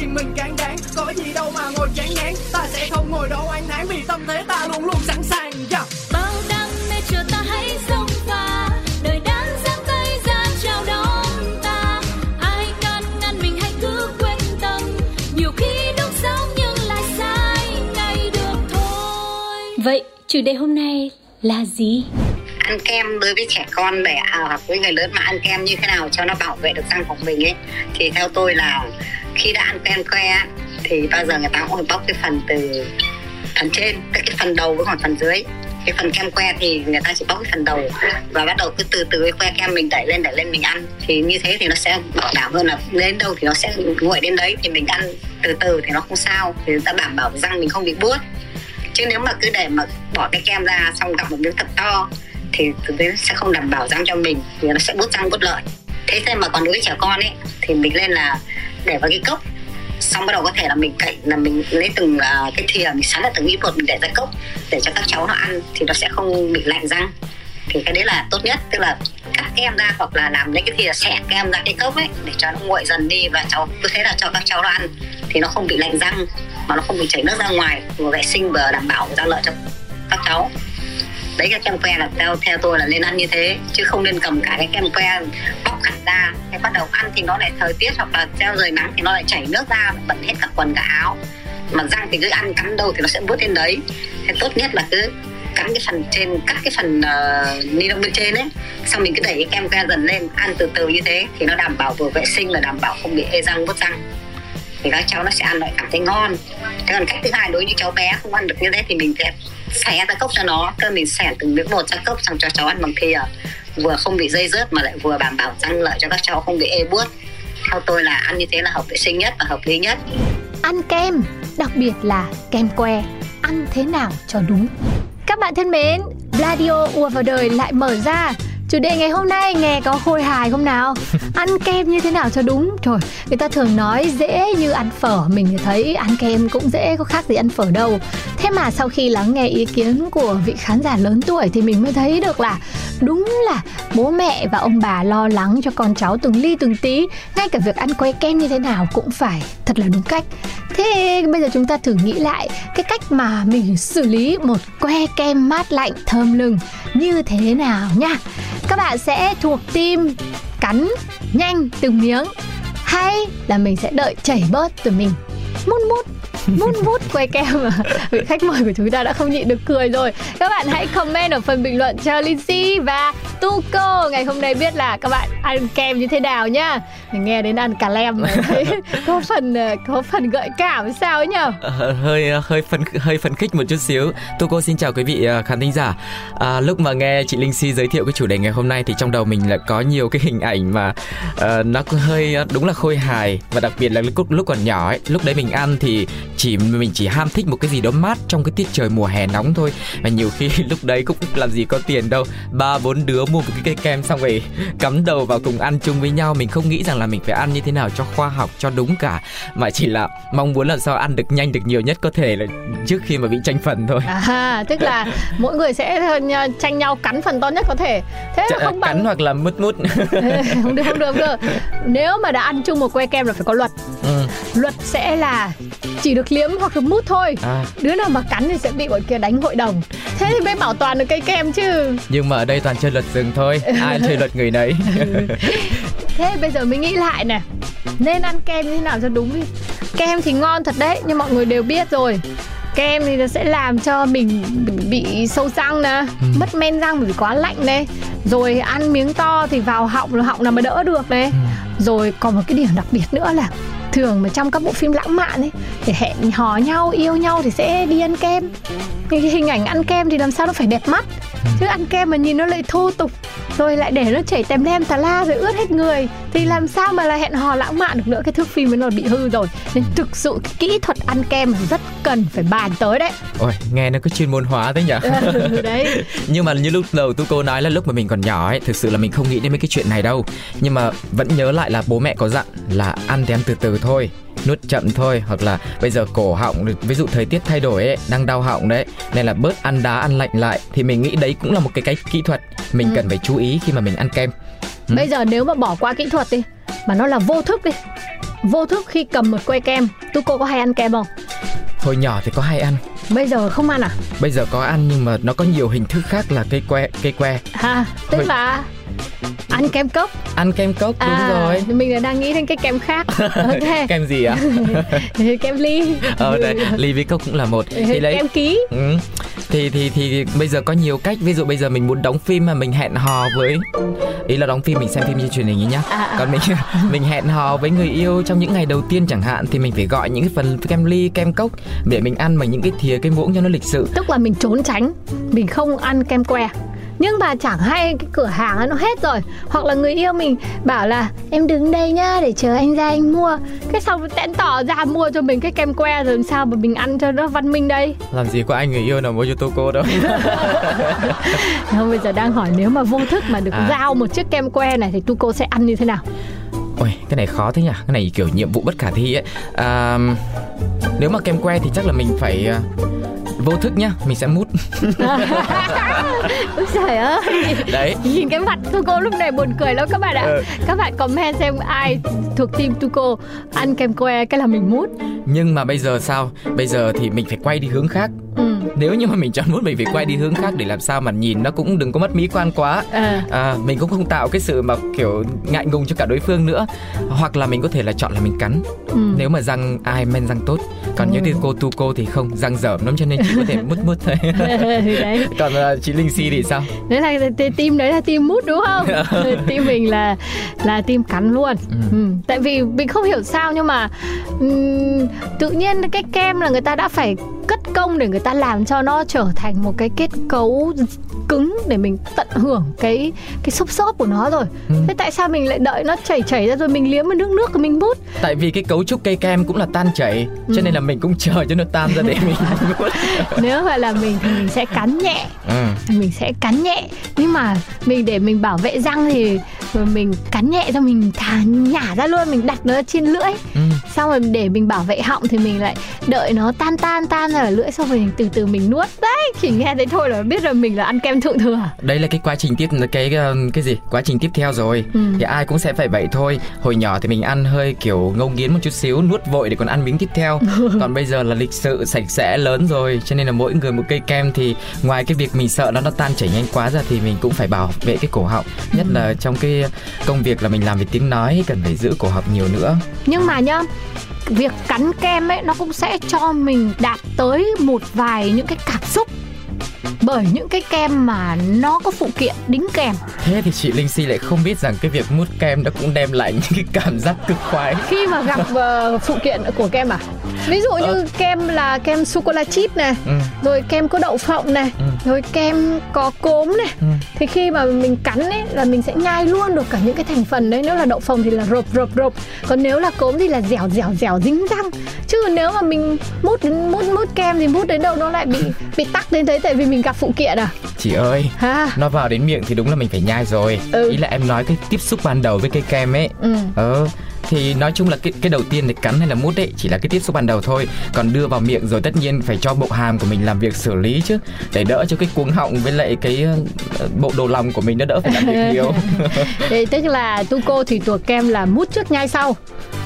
riêng mình càng đáng có gì đâu mà ngồi chán ngán. Ta sẽ không ngồi đâu oan tháng vì tâm thế ta luôn luôn sẵn sàng Vậy chủ đề hôm nay là gì? ăn kem đối với trẻ con để à, hoặc với người lớn mà ăn kem như thế nào cho nó bảo vệ được răng của mình ấy. Thì theo tôi là khi đã ăn kem que thì bao giờ người ta cũng bóc cái phần từ phần trên tức cái phần đầu với còn phần dưới. Cái phần kem que thì người ta chỉ bóc cái phần đầu và bắt đầu cứ từ từ cái que kem mình đẩy lên đẩy lên mình ăn. Thì như thế thì nó sẽ bảo đảm hơn là đến đâu thì nó sẽ nguội đến đấy. Thì mình ăn từ từ thì nó không sao. Thì ta đảm bảo răng mình không bị buốt chứ nếu mà cứ để mà bỏ cái kem ra xong gặp một miếng thật to thì thực tế sẽ không đảm bảo răng cho mình thì nó sẽ bút răng bút lợi. Thế thế mà còn đối với trẻ con ấy thì mình lên là để vào cái cốc. Xong bắt đầu có thể là mình cậy là mình lấy từng uh, cái thìa mình sắn là từng ít bột mình để ra cốc để cho các cháu nó ăn thì nó sẽ không bị lạnh răng. Thì cái đấy là tốt nhất tức là cắt kem ra hoặc là làm lấy cái thìa xẻ kem ra cái cốc ấy để cho nó nguội dần đi và cháu cứ thế là cho các cháu nó ăn thì nó không bị lạnh răng mà nó không bị chảy nước ra ngoài vừa vệ sinh vừa đảm bảo ra lợi cho các cháu. Đấy cái kem que là theo theo tôi là nên ăn như thế chứ không nên cầm cả cái kem que bóc hẳn ra. Hay bắt đầu ăn thì nó lại thời tiết hoặc là treo rời nắng thì nó lại chảy nước ra bẩn hết cả quần cả áo. Mà răng thì cứ ăn cắn đâu thì nó sẽ bút lên đấy. Thế tốt nhất là cứ cắn cái phần trên cắt cái phần uh, ni lông bên trên ấy xong mình cứ đẩy cái kem que dần lên ăn từ từ như thế thì nó đảm bảo vừa vệ sinh và đảm bảo không bị ê răng bút răng thì các cháu nó sẽ ăn lại cảm thấy ngon. Thế còn cách thứ hai đối với cháu bé không ăn được như thế thì mình sẽ xẻ ra cốc cho nó. Cơ mình xẻ từng miếng một ra cốc xong cho cháu ăn bằng thìa. Vừa không bị dây rớt mà lại vừa đảm bảo răng lợi cho các cháu không bị ê buốt. Theo tôi là ăn như thế là hợp vệ sinh nhất và hợp lý nhất. Ăn kem, đặc biệt là kem que, ăn thế nào cho đúng. Các bạn thân mến, Radio ùa vào đời lại mở ra. Chủ đề ngày hôm nay nghe có khôi hài không nào? Ăn kem như thế nào cho đúng? Trời, người ta thường nói dễ như ăn phở, mình thì thấy ăn kem cũng dễ có khác gì ăn phở đâu. Thế mà sau khi lắng nghe ý kiến của vị khán giả lớn tuổi thì mình mới thấy được là đúng là bố mẹ và ông bà lo lắng cho con cháu từng ly từng tí, ngay cả việc ăn que kem như thế nào cũng phải thật là đúng cách. Thế bây giờ chúng ta thử nghĩ lại cái cách mà mình xử lý một que kem mát lạnh thơm lừng như thế nào nha. Các bạn sẽ thuộc tim cắn nhanh từng miếng hay là mình sẽ đợi chảy bớt từ mình mút mút mút mút que kem mà. Vị khách mời của chúng ta đã không nhịn được cười rồi. Các bạn hãy comment ở phần bình luận cho Lindsay và Tuco ngày hôm nay biết là các bạn ăn kem như thế nào nhá. Mình nghe đến ăn cà lem có phần ờ, có phần gợi cảm sao ấy nhở? Ờ, hơi hơi phấn hơi phấn khích một chút xíu. Cô xin chào quý vị ờ, khán thính giả. À, lúc mà nghe chị Linh Si giới thiệu cái chủ đề ngày hôm nay thì trong đầu mình là có nhiều cái hình ảnh mà ờ, nó hơi ờ, đúng là khôi hài. Và đặc biệt là lúc lúc còn nhỏ ấy, lúc đấy mình ăn thì chỉ mình chỉ ham thích một cái gì đó mát trong cái tiết trời mùa hè nóng thôi. Và nhiều khi lúc đấy cũng làm gì có tiền đâu, ba bốn đứa mua một cái cây kem xong rồi cắm đầu vào cùng ăn chung với nhau. Mình không nghĩ rằng là mình phải ăn như thế nào cho khoa học cho đúng cả. Mà chỉ là mong muốn làm sao ăn được nhanh được nhiều nhất có thể là trước khi mà bị tranh phần thôi. À tức là mỗi người sẽ ờ, tranh nhau cắn phần to nhất có thể. Thế Ch- không bằng cắn hoặc là mút mút. Không được không được không được. Nếu mà đã ăn chung một que kem là phải có luật. Ừ. luật sẽ là chỉ được liếm hoặc được mút thôi. À, đứa nào mà cắn thì sẽ bị bọn kia đánh hội đồng. Thế thì mới bảo toàn được cây kem chứ. Nhưng mà ở đây toàn chơi luật rừng thôi. Ai chơi luật người nấy. Thế bây giờ mình nghĩ lại nè. Nên ăn kem như thế nào cho đúng đi. Kem thì ngon thật đấy nhưng mọi người đều biết rồi. Kem thì nó sẽ làm cho mình bị sâu răng nè mất men răng vì quá lạnh này rồi ăn miếng to thì vào họng rồi họng nào mà đỡ được này rồi còn một cái điểm đặc biệt nữa là thường mà trong các bộ phim lãng mạn ấy thì hẹn hò nhau yêu nhau thì sẽ đi ăn kem. Thì cái hình ảnh ăn kem thì làm sao nó phải đẹp mắt. Chứ ăn kem mà nhìn nó lại thô tục rồi lại để nó chảy tèm lem tà la rồi ướt hết người. Thì làm sao mà là hẹn hò lãng mạn được nữa? Cái thước phim nó bị hư rồi. Nên thực sự cái kỹ thuật ăn kem rất cần phải bàn tới đấy. Ôi nghe nó cứ chuyên môn hóa thế nhỉ ừ, đấy. Nhưng mà như lúc đầu tu cô nói là lúc mà mình còn nhỏ ấy thực sự là mình không nghĩ đến mấy cái chuyện này đâu. Nhưng mà vẫn nhớ lại là bố mẹ có dặn là ăn thì ăn từ từ thôi nuốt chậm thôi hoặc là bây giờ cổ họng ví dụ thời tiết thay đổi ấy đang đau họng đấy nên là bớt ăn đá ăn lạnh lại. Thì mình nghĩ đấy cũng là một cái cái kỹ thuật mình ừ. cần phải chú ý khi mà mình ăn kem. Ừ. bây giờ nếu mà bỏ qua kỹ thuật đi mà nó là vô thức đi vô thức khi cầm một que kem. Tu cô có hay ăn kem không? Hồi nhỏ thì có hay ăn. Bây giờ không ăn à? Bây giờ có ăn nhưng mà nó có nhiều hình thức khác là cây que cây que. Ha tức hồi... là ăn kem cốc. Ăn kem cốc đúng à, rồi. mình là đang nghĩ đến cái kem khác. Okay. kem gì ạ? Kem ly. Ờ đây ly với cốc cũng là một. Thì lấy kem ký. Ừ. thì thì thì bây giờ có nhiều cách. Ví dụ bây giờ mình muốn đóng phim mà mình hẹn hò với ý là đóng phim mình xem phim như truyền hình ấy nhá. À, à. còn mình mình hẹn hò với người yêu trong những ngày đầu tiên chẳng hạn thì mình phải gọi những cái phần kem ly kem cốc để mình ăn bằng những cái thìa cái muỗng cho nó lịch sự. Tức là mình trốn tránh mình không ăn kem que nhưng mà chẳng hay cái cửa hàng nó hết rồi hoặc là người yêu mình bảo là em đứng đây nhá để chờ anh ra anh mua cái xong tẽn tỏ ra mua cho mình cái kem que rồi sao mà mình ăn cho nó văn minh đây làm gì có anh người yêu nào mua cho tô cô đâu không bây giờ đang hỏi nếu mà vô thức mà được à. giao một chiếc kem que này thì tu cô sẽ ăn như thế nào Ôi, cái này khó thế nhỉ? Cái này kiểu nhiệm vụ bất khả thi ấy. À, nếu mà kem que thì chắc là mình phải à, vô thức nhá mình sẽ mút. Ôi trời ơi. Đấy. Nhìn cái mặt Tuco lúc này buồn cười lắm các bạn ạ. Ừ. các bạn comment xem ai thuộc team Tuco ăn kem que cái là mình mút. Nhưng mà bây giờ sao? Bây giờ thì mình phải quay đi hướng khác ừ. nếu như mà mình chọn mút mình phải quay đi hướng khác để làm sao mà nhìn nó cũng đừng có mất mỹ quan quá à. À, mình cũng không tạo cái sự mà kiểu ngại ngùng cho cả đối phương nữa hoặc là mình có thể là chọn là mình cắn ừ. nếu mà răng ai men răng tốt còn ừ. như cô tu cô thì không răng dởm lắm cho nên chỉ có thể mút mút thôi đấy. còn uh, chị linh si thì sao đấy là team đấy là team mút đúng không team mình là là team cắn luôn ừ. Ừ. tại vì mình không hiểu sao nhưng mà um, tự nhiên cái kem là người ta đã phải cất công để người ta làm cho nó trở thành một cái kết cấu cứng để mình tận hưởng cái cái xốp xốp của nó rồi ừ. thế tại sao mình lại đợi nó chảy chảy ra rồi mình liếm vào nước nước rồi mình bút tại vì cái cấu trúc cây kem cũng là tan chảy ừ. cho nên là mình cũng chờ cho nó tan ra để mình bút nếu mà là mình thì mình sẽ cắn nhẹ ừ. mình sẽ cắn nhẹ nhưng mà mình để mình bảo vệ răng thì mình cắn nhẹ cho mình thả nhả ra luôn mình đặt nó trên lưỡi. Ừ. xong rồi để mình bảo vệ họng thì mình lại đợi nó tan tan tan ra ở lưỡi xong rồi từ từ mình nuốt. Đấy chỉ nghe thấy thôi là biết là mình là ăn kem thượng thừa. Đây là cái quá trình tiếp cái cái gì? Quá trình tiếp theo rồi. Ừ. thì ai cũng sẽ phải vậy thôi. Hồi nhỏ thì mình ăn hơi kiểu ngâu nghiến một chút xíu nuốt vội để còn ăn miếng tiếp theo. Còn bây giờ là lịch sự sạch sẽ lớn rồi. Cho nên là mỗi người một cây kem thì ngoài cái việc mình sợ nó nó tan chảy nhanh quá ra thì mình cũng phải bảo vệ cái cổ họng. Nhất ừ. là trong cái công việc là mình làm về tiếng nói cần phải giữ cổ họng nhiều nữa. Nhưng mà nhá việc cắn kem ấy nó cũng sẽ cho mình đạt tới một vài những cái cảm xúc. Bởi những cái kem mà nó có phụ kiện đính kèm. Thế thì chị linh si lại không biết rằng cái việc mút kem nó cũng đem lại những cái cảm giác cực khoái. Khi mà gặp uh, phụ kiện của kem à ví dụ như ờ. kem là kem sô cô la chip này ừ. rồi kem có đậu phộng này ừ. rồi kem có cốm này ừ. thì khi mà mình cắn ấy là mình sẽ nhai luôn được cả những cái thành phần đấy nếu là đậu phộng thì là rộp rộp rộp còn nếu là cốm thì là dẻo dẻo dẻo dính răng chứ nếu mà mình mút mút mút kem thì mút đến đâu nó lại bị bị tắc đến thế tại vì mình gặp phụ kiện à chị ơi ha? nó vào đến miệng thì đúng là mình phải nhai rồi ừ. ý là em nói cái tiếp xúc ban đầu với cây kem ấy ừ. ờ thì nói chung là cái cái đầu tiên thì cắn hay là mút ấy chỉ là cái tiếp xúc ban đầu thôi còn đưa vào miệng rồi tất nhiên phải cho bộ hàm của mình làm việc xử lý chứ để đỡ cho cái cuống họng với lại cái ờ, bộ đồ lòng của mình nó đỡ phải làm việc nhiều Đấy, tức là tu cô thì thuộc kem là mút trước nhai sau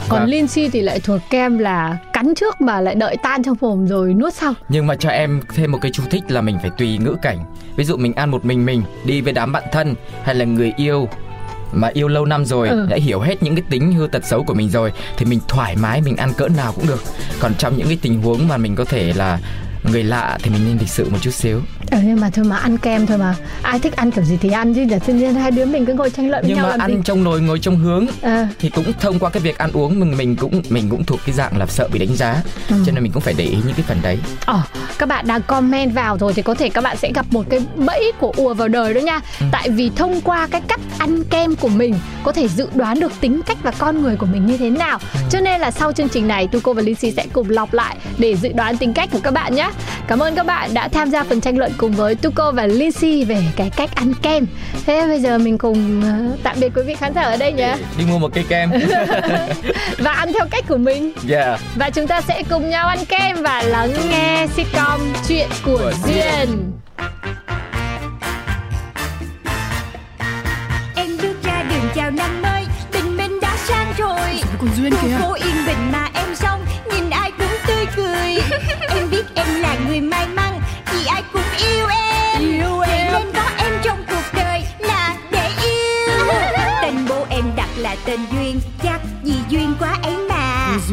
còn vâng. Linh Si thì lại thuộc kem là cắn trước mà lại đợi tan trong mồm rồi nuốt sau. Nhưng mà cho em thêm một cái chú thích là mình phải tùy ngữ cảnh. Ví dụ mình ăn một mình mình đi với đám bạn thân hay là người yêu mà yêu lâu năm rồi ừ. đã hiểu hết những cái tính hư tật xấu của mình rồi thì mình thoải mái mình ăn cỡ nào cũng được còn trong những cái tình huống mà mình có thể là người lạ thì mình nên lịch sự một chút xíu ừ, nhưng mà thôi mà ăn kem thôi mà ai thích ăn kiểu gì thì ăn chứ để tự nhiên hai đứa mình cứ ngồi tranh luận với nhưng nhau mà làm ăn gì trong nồi ngồi trong hướng à, thì cũng thông qua cái việc ăn uống mình mình cũng mình cũng thuộc cái dạng là sợ bị đánh giá Ừ. cho nên mình cũng phải để ý những cái phần đấy Ờ, các bạn đang comment vào rồi thì có thể các bạn sẽ gặp một cái bẫy của ùa vào đời đó nha. Ừ. Tại vì thông qua cái cách ăn kem của mình có thể dự đoán được tính cách và con người của mình như thế nào. Ừ. Cho nên là sau chương trình này, Tuco và Lizzy sẽ cùng lọc lại để dự đoán tính cách của các bạn nhé. Cảm ơn các bạn đã tham gia phần tranh luận cùng với Tuco và Lizzy về cái cách ăn kem. Thế bây giờ mình cùng ờ, tạm biệt quý vị khán giả ở đây nhé đi mua một cây kem và ăn theo cách của mình. yeah Và chúng ta sẽ cùng nhau ăn kem và lắng nghe sitcom Chuyện của, Của Duyên. Em bước ra đường chào năm mới Tình mình đã sang rồi Còn Duyên kìa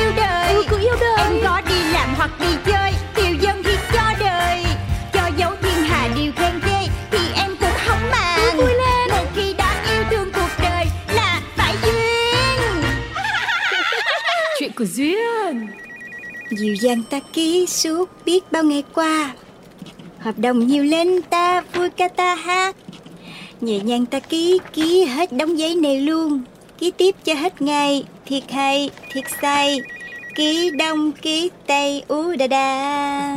yêu đời. Ừ, cũng yêu đời. Em có đi làm hoặc đi chơi Tiêu dân thì cho đời. Cho dấu thiên hà điều khen ghê Thì em cũng không màng. Vui lên. Một khi đã yêu thương cuộc đời Là phải duyên. Chuyện của Duyên. Dịu dàng ta ký suốt biết bao ngày qua. Hợp đồng nhiều lên ta vui ca ta hát. Nhẹ nhàng ta ký ký hết đóng giấy này luôn Ký tiếp cho hết ngày Thiệt hay thiệt say Ký đông ký tây ú đà đà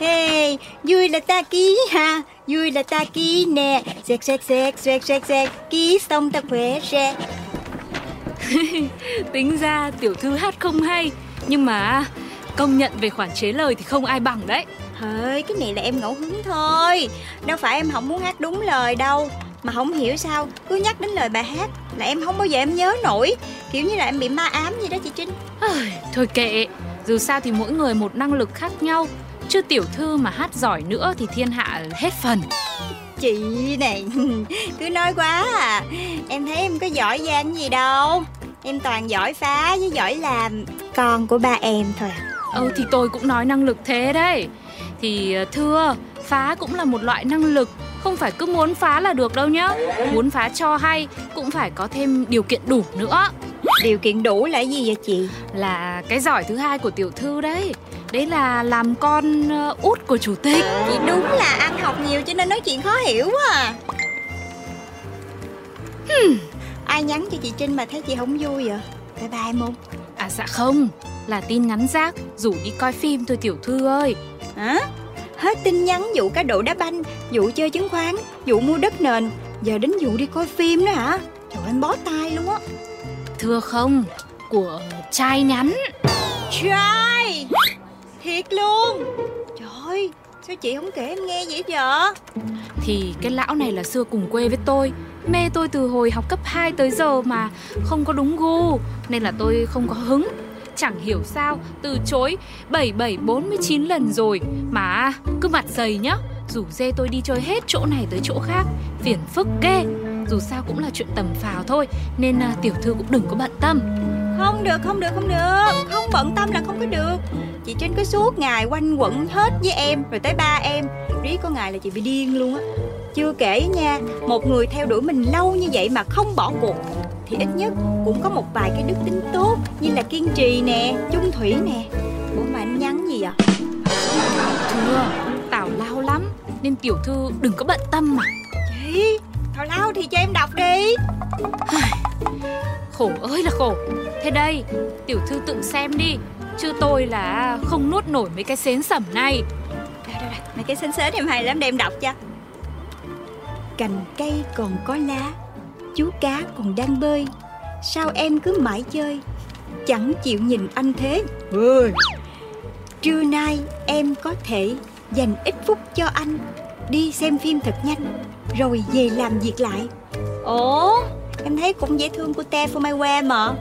Hey, vui là ta ký ha Vui là ta ký nè. Xẹt xẹt xẹt xẹt xẹt xẹt Ký xong ta khỏe ra Tính ra tiểu thư hát không hay Nhưng mà công nhận về khoản chế lời thì không ai bằng đấy. Thôi cái này là em ngẫu hứng thôi. Đâu phải em không muốn hát đúng lời đâu Mà không hiểu sao Cứ nhắc đến lời bài hát Là em không bao giờ em nhớ nổi. Kiểu như là em bị ma ám gì đó chị Trinh. Ôi, Thôi kệ. Dù sao thì mỗi người một năng lực khác nhau. Chứ tiểu thư mà hát giỏi nữa thì thiên hạ hết phần. Chị này Cứ nói quá à. Em thấy em có giỏi giang gì đâu. Em toàn giỏi phá với giỏi làm. Con của ba em thôi à. Ừ thì tôi cũng nói năng lực thế đấy. Thì ờ, thưa Phá cũng là một loại năng lực Không phải cứ muốn phá là được đâu nhá. Muốn phá cho hay Cũng phải có thêm điều kiện đủ nữa. Điều kiện đủ là gì vậy chị? Là cái giỏi thứ hai của tiểu thư đấy. Đấy là làm con ờ, út của chủ tịch. Chị đúng là ăn học nhiều cho nên nói chuyện khó hiểu quá à. Ai nhắn cho chị Trinh mà thấy chị không vui vậy? Bye bye em không À dạ không. Là tin nhắn rác Rủ đi coi phim thôi tiểu thư ơi. Hả? Hết tin nhắn vụ cá độ đá banh Vụ chơi chứng khoán Vụ mua đất nền. Giờ đến vụ đi coi phim nữa hả? Trời ơi, em bó tay luôn á. Thưa không Của trai nhắn. Trai! Thiệt luôn. Trời ơi Sao chị không kể em nghe vậy giờ? Thì cái lão này là xưa cùng quê với tôi. Mê tôi từ hồi học cấp 2 tới giờ mà Không có đúng gu Nên là tôi không có hứng Chẳng hiểu sao từ chối 7749 lần rồi. Mà cứ mặt dày nhá Rủ dê tôi đi chơi hết chỗ này tới chỗ khác Phiền phức ghê. Dù sao cũng là chuyện tầm phào thôi Nên à, tiểu thư cũng đừng có bận tâm. Không được không được không được. Không bận tâm là không có được. Chị Trinh cứ suốt ngày quanh quẩn hết với em Rồi tới ba em. Rí có ngày là chị bị điên luôn á. Chưa kể nha Một người theo đuổi mình lâu như vậy mà không bỏ cuộc. Thì ít nhất cũng có một vài cái đức tính tốt Như là kiên trì nè Chung thủy nè. Ủa mà anh nhắn gì vậy? Thưa Tào lao lắm Nên tiểu thư đừng có bận tâm mà. Chị Thảo lao thì cho em đọc đi. Khổ ơi là khổ. Thế đây Tiểu thư tự xem đi Chứ tôi là không nuốt nổi mấy cái xến sẩm này. Đây đây đây Mấy cái xến xến em hay lắm để em đọc cho. Cành cây còn có lá Chú cá còn đang bơi. Sao em cứ mãi chơi? Chẳng chịu nhìn anh thế. Ơi. Trưa nay em có thể dành ít phút cho anh. Đi xem phim thật nhanh rồi về làm việc lại. Ồ, em thấy cũng dễ thương của te for my wear mà.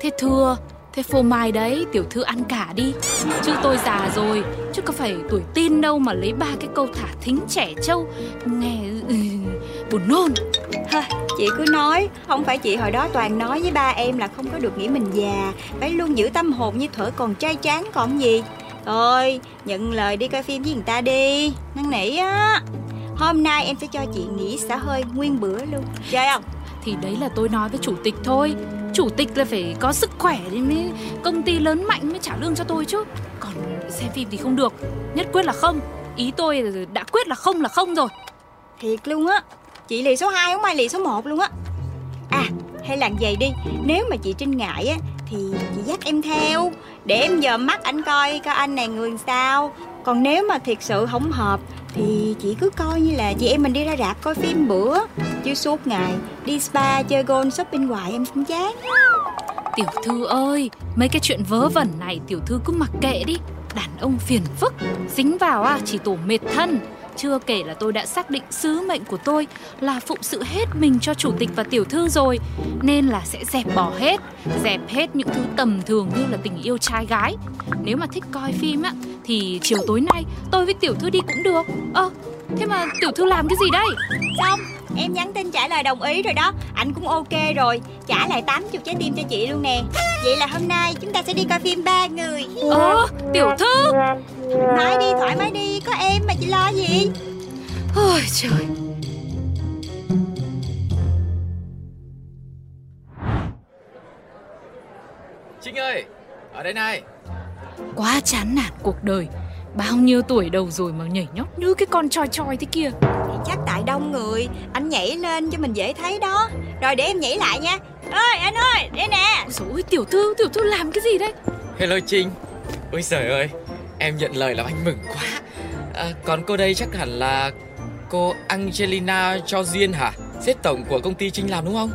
Thế thưa, thế phô mai đấy, tiểu thư ăn cả đi. Chứ tôi già rồi, chứ có phải tuổi tin đâu mà lấy ba cái câu thả thính trẻ trâu. Nghe ừ, buồn nôn. Thôi, chị cứ nói, không phải chị hồi đó toàn nói với ba em là không có được nghĩ mình già, phải luôn giữ tâm hồn như thuở còn trai tráng còn gì. Thôi, nhận lời đi coi phim với người ta đi, năn nỉ á. Hôm nay em sẽ cho chị nghỉ xả hơi nguyên bữa luôn. Chơi không? Thì đấy là tôi nói với chủ tịch thôi Chủ tịch là phải có sức khỏe thì mới công ty lớn mạnh mới trả lương cho tôi chứ Còn xem phim thì không được Nhất quyết là không Ý tôi đã quyết là không là không rồi Thiệt luôn á, chị lì số 2 không? Ai lì số 1 luôn á. À, hay là vậy đi, nếu mà chị Trinh ngại á thì chị dắt em theo. Để em dòm mắt anh coi coi anh này người sao. Còn nếu mà thiệt sự không hợp thì chị cứ coi như là chị em mình đi ra rạp coi phim bữa. Chứ suốt ngày đi spa chơi golf shopping hoài em cũng chán. Tiểu thư ơi Mấy cái chuyện vớ vẩn này tiểu thư cứ mặc kệ đi. Đàn ông phiền phức. Dính vào à chỉ tổ mệt thân. Chưa kể là tôi đã xác định sứ mệnh của tôi Là phụng sự hết mình cho chủ tịch và tiểu thư rồi, Nên là sẽ dẹp bỏ hết, Dẹp hết những thứ tầm thường như là tình yêu trai gái. Nếu mà thích coi phim á, Thì chiều tối nay tôi với tiểu thư đi cũng được. Ơ, thế mà tiểu thư làm cái gì đây? Xong em nhắn tin trả lời đồng ý rồi đó. Anh cũng ok rồi. Trả lại 80 trái tim cho chị luôn nè. Vậy là hôm nay chúng ta sẽ đi coi phim ba người. Ơ tiểu thư? Nói đi thoải mái đi. Có em mà chị lo gì? Ôi trời. Trinh ơi, ở đây này. Quá chán nản cuộc đời. Bao nhiêu tuổi đầu rồi mà nhảy nhót như cái con choi choi thế kia đông người. Anh nhảy lên cho mình dễ thấy đó. Rồi để em nhảy lại nha. Ơi anh ơi đây nè. Ôi tiểu thư, tiểu thư làm cái gì đấy Hello Trinh. Ôi trời ơi, em nhận lời làm anh mừng quá. À, còn cô đây chắc hẳn là cô Angelina Cho Duyên hả? Sếp tổng của công ty Trinh làm đúng không?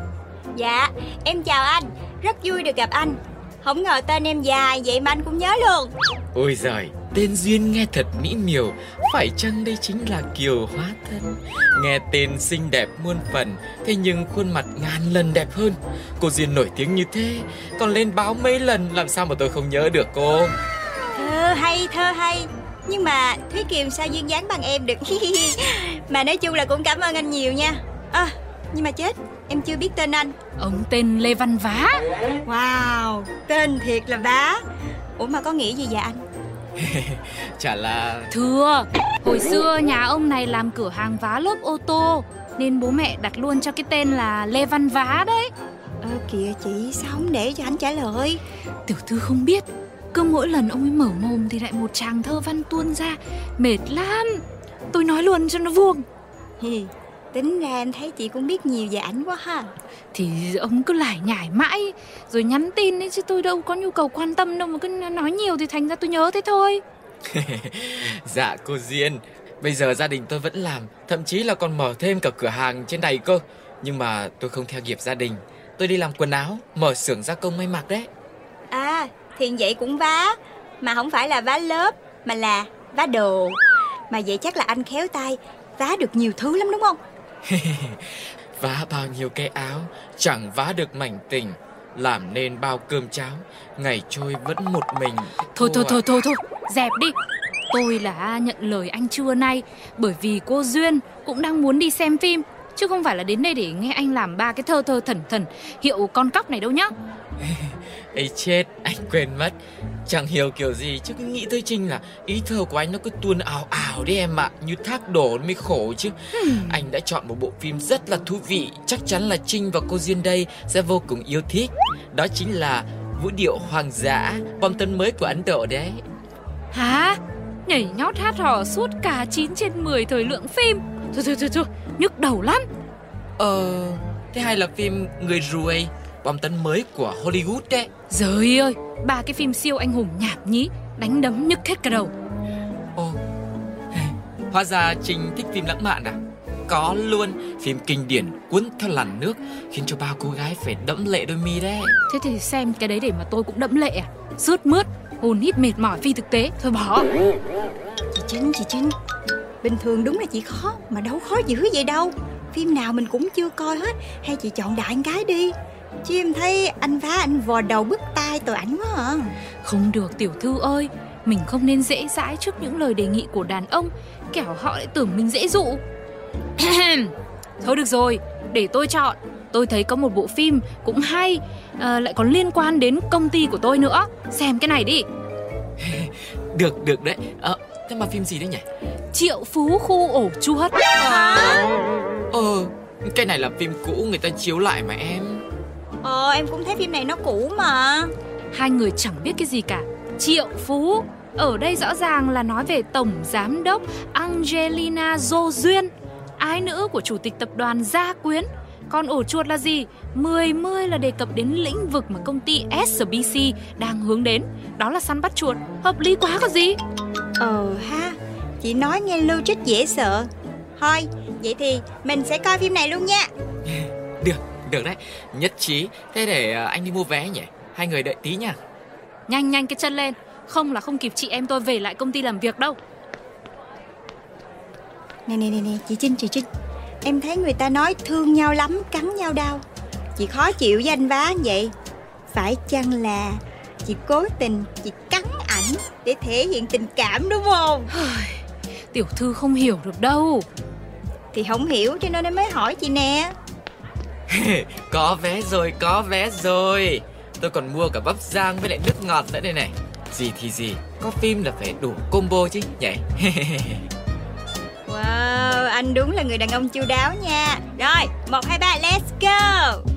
dạ em chào anh. Rất vui được gặp anh. Không ngờ tên em dài vậy mà anh cũng nhớ luôn. Ôi giời, tên Duyên nghe thật mỹ miều Phải chăng đây chính là Kiều Hóa Thân? Nghe tên xinh đẹp muôn phần Thế nhưng khuôn mặt ngàn lần đẹp hơn. Cô Duyên nổi tiếng như thế Còn lên báo mấy lần Làm sao mà tôi không nhớ được cô? Thơ hay thơ hay. Nhưng mà thúy kiều sao duyên dáng bằng em được? Mà nói chung là cũng cảm ơn anh nhiều nha. À, nhưng mà chết em chưa biết tên anh. Ông tên Lê Văn Vá. Wow tên thiệt là bá ủa mà có nghĩa gì vậy anh Chả là Thưa, hồi xưa nhà ông này làm cửa hàng vá lốp ô tô Nên bố mẹ đặt luôn cho cái tên là Lê Văn Vá đấy. Ơ kìa chị sao không để cho anh trả lời? Tiểu thư không biết Cứ mỗi lần ông ấy mở mồm thì lại một tràng thơ văn tuôn ra Mệt lắm. Tôi nói luôn cho nó vuông tính ra em thấy chị cũng biết nhiều về ảnh quá ha. Thì ông cứ lải nhải mãi Rồi nhắn tin ấy chứ tôi đâu có nhu cầu quan tâm đâu Mà cứ nói nhiều thì thành ra tôi nhớ thế thôi. Dạ cô Duyên. Bây giờ gia đình tôi vẫn làm Thậm chí là còn mở thêm cả cửa hàng trên này cơ. Nhưng mà tôi không theo nghiệp gia đình. Tôi đi làm quần áo Mở xưởng gia công may mặc đấy. À thì vậy cũng vá. Mà không phải là vá lớp mà là vá đồ. Mà vậy chắc là anh khéo tay vá được nhiều thứ lắm đúng không Vá bao nhiêu cái áo Chẳng vá được mảnh tình. Làm nên bao cơm cháo Ngày trôi vẫn một mình. Thôi thôi thôi thôi thôi Dẹp đi. Tôi là nhận lời anh trưa nay Bởi vì cô Duyên cũng đang muốn đi xem phim Chứ không phải là đến đây để nghe anh làm ba cái thơ thơ thần thần Hiệu con cóc này đâu nhá ấy chết anh quên mất. Chẳng hiểu kiểu gì chứ cứ nghĩ tới Trinh là Ý thơ của anh nó cứ tuôn ảo ảo đấy em ạ. Như thác đổ mới khổ chứ. Anh đã chọn một bộ phim rất là thú vị. Chắc chắn là Trinh và cô Duyên đây Sẽ vô cùng yêu thích. Đó chính là Vũ điệu hoàng dã Bom tấn mới của Ấn Độ đấy. Hả? Nhảy nhót hát hò suốt cả 9 trên 10 thời lượng phim. Thôi thôi thôi thôi Nhức đầu lắm. Ờ Thế hay là phim Người ruồi Bom tấn mới của Hollywood đấy. Trời ơi Ba cái phim siêu anh hùng nhảm nhí Đánh đấm nhức hết cả đầu. Ồ Hóa ra Trinh thích phim lãng mạn à? Có luôn Phim kinh điển cuốn theo làn nước Khiến cho bao cô gái phải đẫm lệ đôi mi đấy. Thế thì xem cái đấy để mà tôi cũng đẫm lệ à? Sướt mướt hồn hít mệt mỏi phi thực tế thôi bỏ. Chị Trinh, chị Trinh Bình thường đúng là chị khó Mà đâu khó dữ vậy đâu. Phim nào mình cũng chưa coi hết Hay chị chọn đại cái đi Chứ em thấy anh phá anh vò đầu bứt tai tội ảnh quá à. Không được tiểu thư ơi. Mình không nên dễ dãi trước những lời đề nghị của đàn ông Kẻo họ lại tưởng mình dễ dụ. Thôi được rồi Để tôi chọn. Tôi thấy có một bộ phim cũng hay à, Lại còn liên quan đến công ty của tôi nữa. Xem cái này đi. Được được đấy. Ờ, thế mà phim gì đấy nhỉ? Triệu phú khu ổ chuột. Ờ, cái này là phim cũ người ta chiếu lại mà em. Ờ em cũng thấy phim này nó cũ mà. Hai người chẳng biết cái gì cả. Triệu phú Ở đây rõ ràng là nói về tổng giám đốc Angelina Jolie Ái nữ của chủ tịch tập đoàn Gia Quyến. Còn ổ chuột là gì? 10 mươi là đề cập đến lĩnh vực mà công ty SBC đang hướng đến. Đó là săn bắt chuột. Hợp lý quá có gì? Ờ ha Chị nói nghe logic dễ sợ. Thôi vậy thì mình sẽ coi phim này luôn nha. Được, được đấy. Nhất trí. Thế để ờ, anh đi mua vé nhỉ? Hai người đợi tí nha. Nhanh nhanh cái chân lên Không là không kịp chị em tôi về lại công ty làm việc đâu Nè nè nè nè chị Trinh chị Trinh Em thấy người ta nói thương nhau lắm cắn nhau đau Chị khó chịu với anh vá vậy Phải chăng là chị cố tình chị cắn ảnh Để thể hiện tình cảm đúng không Tiểu thư không hiểu được đâu Thì không hiểu cho nên em mới hỏi chị nè có vé rồi, có vé rồi. Tôi còn mua cả bắp rang với lại nước ngọt nữa đây này. Gì thì gì, có phim là phải đủ combo chứ nhỉ? Wow anh đúng là người đàn ông chu đáo nha Rồi một hai ba let's go